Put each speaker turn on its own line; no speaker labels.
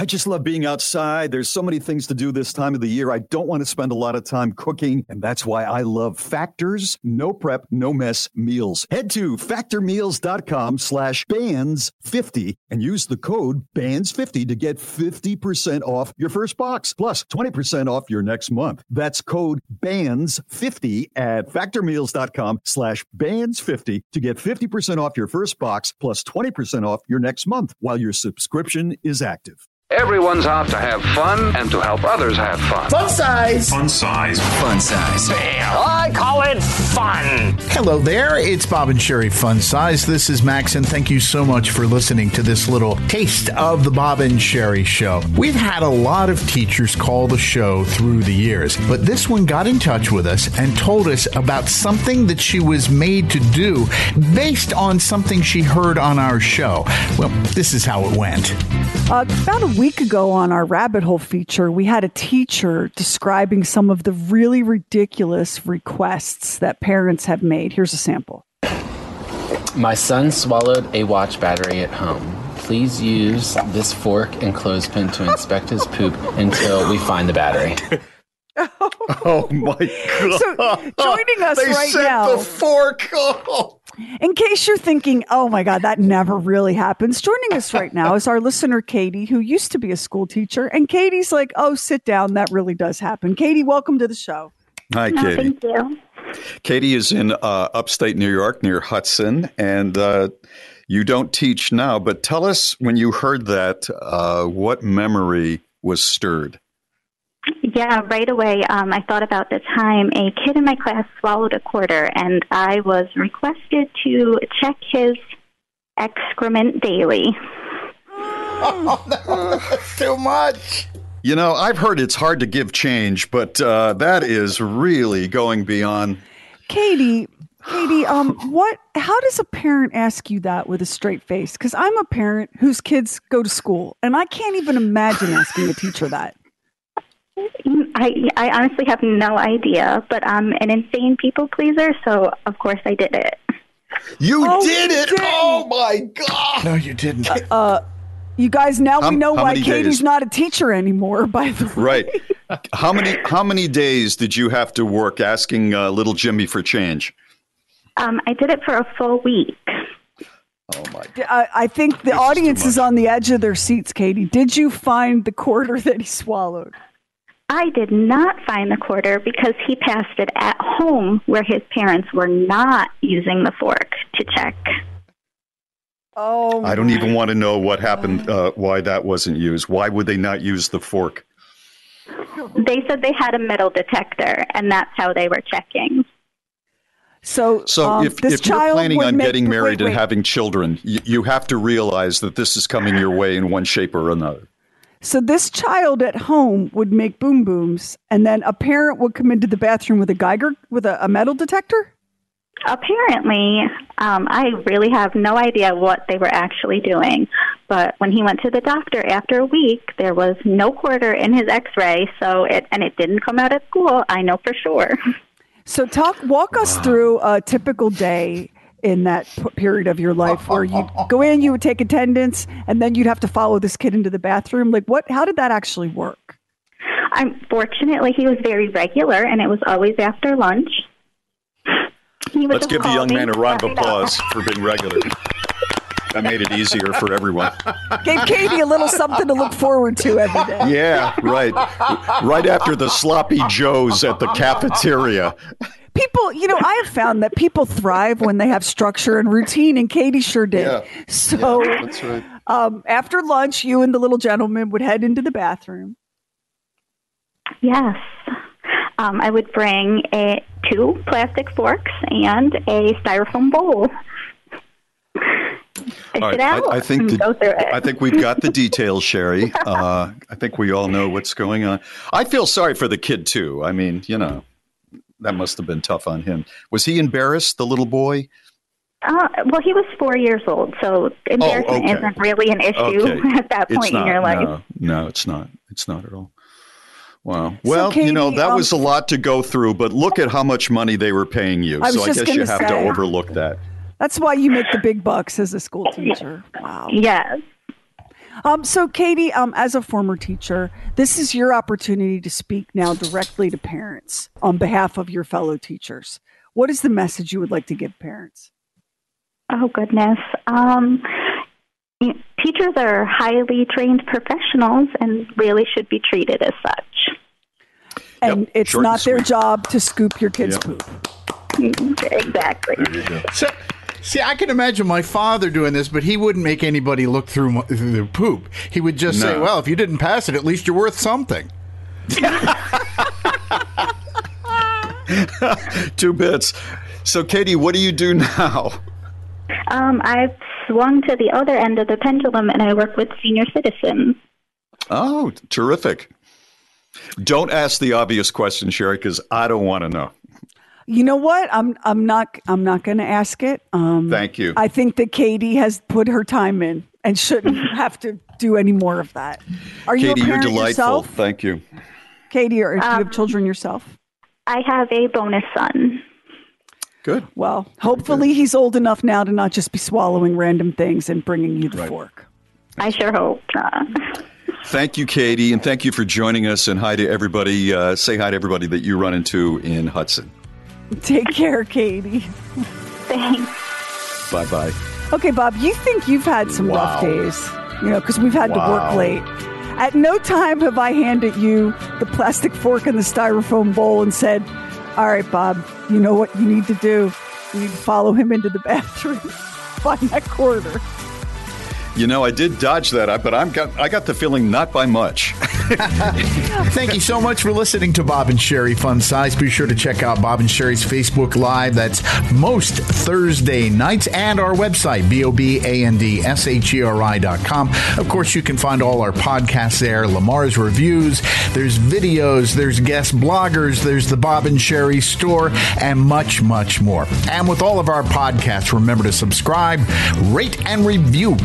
I just love being outside. There's so many things to do this time of the year. I don't want to spend a lot of time cooking, and that's why I love Factors no prep, no mess meals. Head to factormeals.com slash bands50 and use the code bands50 to get 50% off your first box plus 20% off your next month. That's code bands50 at factormeals.com slash bands50 to get 50% off your first box plus 20% off your next month while your subscription is active.
Everyone's out to have fun and to help others have fun.
Fun size.
Fun size.
Fun size.
I call it fun.
Hello there. It's Bob and Sheri Fun Size. This is Max, and thank you so much for listening to this little taste of the Bob and Sheri show. We've had a lot of teachers call the show through the years, but this one got in touch with us and told us about something that she was made to do based on something she heard on our show. Well, this is how it went.
Uh, about a week ago on our rabbit hole feature, we had a teacher describing some of the really ridiculous requests that parents have made. Here's a sample.
My son swallowed a watch battery at home. Please use this fork and clothespin to inspect his poop until we find the battery.
Oh my god!
So, joining us
they
right
sent
now-
the fork. Oh.
In case you're thinking, oh my God, that never really happens, joining us right now is our listener, Katie, who used to be a school teacher. And Katie's like, oh, sit down. That really does happen. Katie, welcome to the show.
Hi,
No,
Katie.
thank you.
Katie is in uh, upstate New York near Hudson, and uh, you don't teach now. But tell us when you heard that, uh, what memory was stirred?
Yeah, right away, um, I thought about the time a kid in my class swallowed a quarter, and I was requested to check his excrement daily.
Oh, That's too much.
You know, I've heard it's hard to give change, but uh, that is really going beyond.
Katie, Katie, um, what? How does a parent ask you that with a straight face? Because I'm a parent whose kids go to school, and I can't even imagine asking a teacher that.
I, I honestly have no idea, but I'm an insane people pleaser, so of course I did it.
You
Oh,
did it!
did.
Oh my God!
No, you didn't.
Uh, you guys, now
How-
we know why Katie's
days?
not a teacher anymore. By the way,
Right. How many how many days did you have to work asking uh, little Jimmy for change?
Um, I did it for a full week.
Oh my!
I, I think the
This
audience is
much.
on the edge of their seats. Katie, did you find the quarter that he swallowed?
I did not find the quarter because he passed it at home where his parents were not using the fork to check.
Oh,
I don't even want to know what happened. Uh, why that wasn't used? Why would they not use the fork?
They said they had a metal detector, and that's how they were checking.
So,
So
um,
if,
this
if you're planning on
make-
getting
wait,
married
wait.
and having children, you, you have to realize that this is coming your way in one shape or another.
So this child at home would make boom booms, and then a parent would come into the bathroom with a Geiger with a, a metal detector.
Apparently, um, I really have no idea what they were actually doing. But when he went to the doctor after a week, there was no quarter in his X-ray, so it and it didn't come out at school. I know for sure.
So, talk walk us through a typical day in that p- period of your life where you go in, you would take attendance, and then you'd have to follow this kid into the bathroom. Like, what? How did that actually work?
Unfortunately, he was very regular, and it was always after lunch. He would
Let's give the young man a round of
let me
applause for being regular. That made it easier for everyone.
Gave Katie a little something to look forward to every day.
Yeah, right. Right after the sloppy joes at the cafeteria.
People, you know, I have found that people thrive when they have structure and routine, and Katie sure did.
Yeah.
So,
That's right.
um, after lunch, you and the little gentleman would head into the bathroom.
Yes. Um, I would bring a, two plastic forks and a styrofoam bowl. Fish
All right, I, I think the,
go through it.
I think we've got the details, Sheri. Uh, I think we all know what's going on. I feel sorry for the kid too. I mean, you know, that must have been tough on him. Was he embarrassed, the little boy?
Uh, well, he was four years old, so embarrassment
okay.
isn't really an issue
Okay.
at that point
not.
in your life.
No, no, it's not. It's not at all. Wow. Well, you know, that
um,
was a lot to go through, but look at how much money they were paying you.
I
so I guess you
gonna
have to overlook that.
That's why you make the big bucks as a school teacher. Wow.
Yes.
Um, so, Katie, um, as a former teacher, this is your opportunity to speak now directly to parents on behalf of your fellow teachers. What is the message you would like to give parents?
Oh, goodness. Um, teachers are highly trained professionals and really should be treated as such.
And
Yep,
it's
short and
not their job to scoop your kids'
Yep.
poop.
Exactly.
So, see, I can imagine my father doing this, but he wouldn't make anybody look through, my, through their poop. He would just say, "Well, if you didn't pass it, at least you're worth something."
Two bits. So, Katie, what do you do now?
Um, I've swung to the other end of the pendulum and I work with senior citizens.
Oh, terrific. Don't ask the obvious question, Sheri, because I don't want to know.
You know what? I'm I'm not I'm not going to ask it. Um,
Thank you.
I think that Katie has put her time in and shouldn't have to do any more of that. Are you
Katie,
a
you're
parent
delightful.
yourself?
Thank you.
Katie, or do you
Um,
have children yourself?
I have a bonus son.
Good.
Well, hopefully he's old enough now to not just be swallowing random things and bringing you the fork.
I sure hope. Uh,
Thank you, Katie, and thank you for joining us. And hi to everybody. Uh, say hi to everybody that you run into in Hudson.
Take care, Katie.
thanks.
Bye bye.
Okay, Bob, you think you've had some rough days, you know, because we've had to work late. At no time have I handed you the plastic fork and the styrofoam bowl and said, All right, Bob, you know what you need to do? You need to follow him into the bathroom, find that quarter.
You know, I did dodge that, but I'm got I got the feeling not by much.
Thank you so much for listening to Bob and Sheri Fun Size. Be sure to check out Bob and Sheri's Facebook Live. That's most Thursday nights and our website, B-O-B-A-N-D-S-H-E-R-I dot com. Of course, you can find all our podcasts there, Lamar's reviews, there's videos, there's guest bloggers, there's the Bob and Sheri store, and much, much more. And with all of our podcasts, remember to subscribe, rate, and review.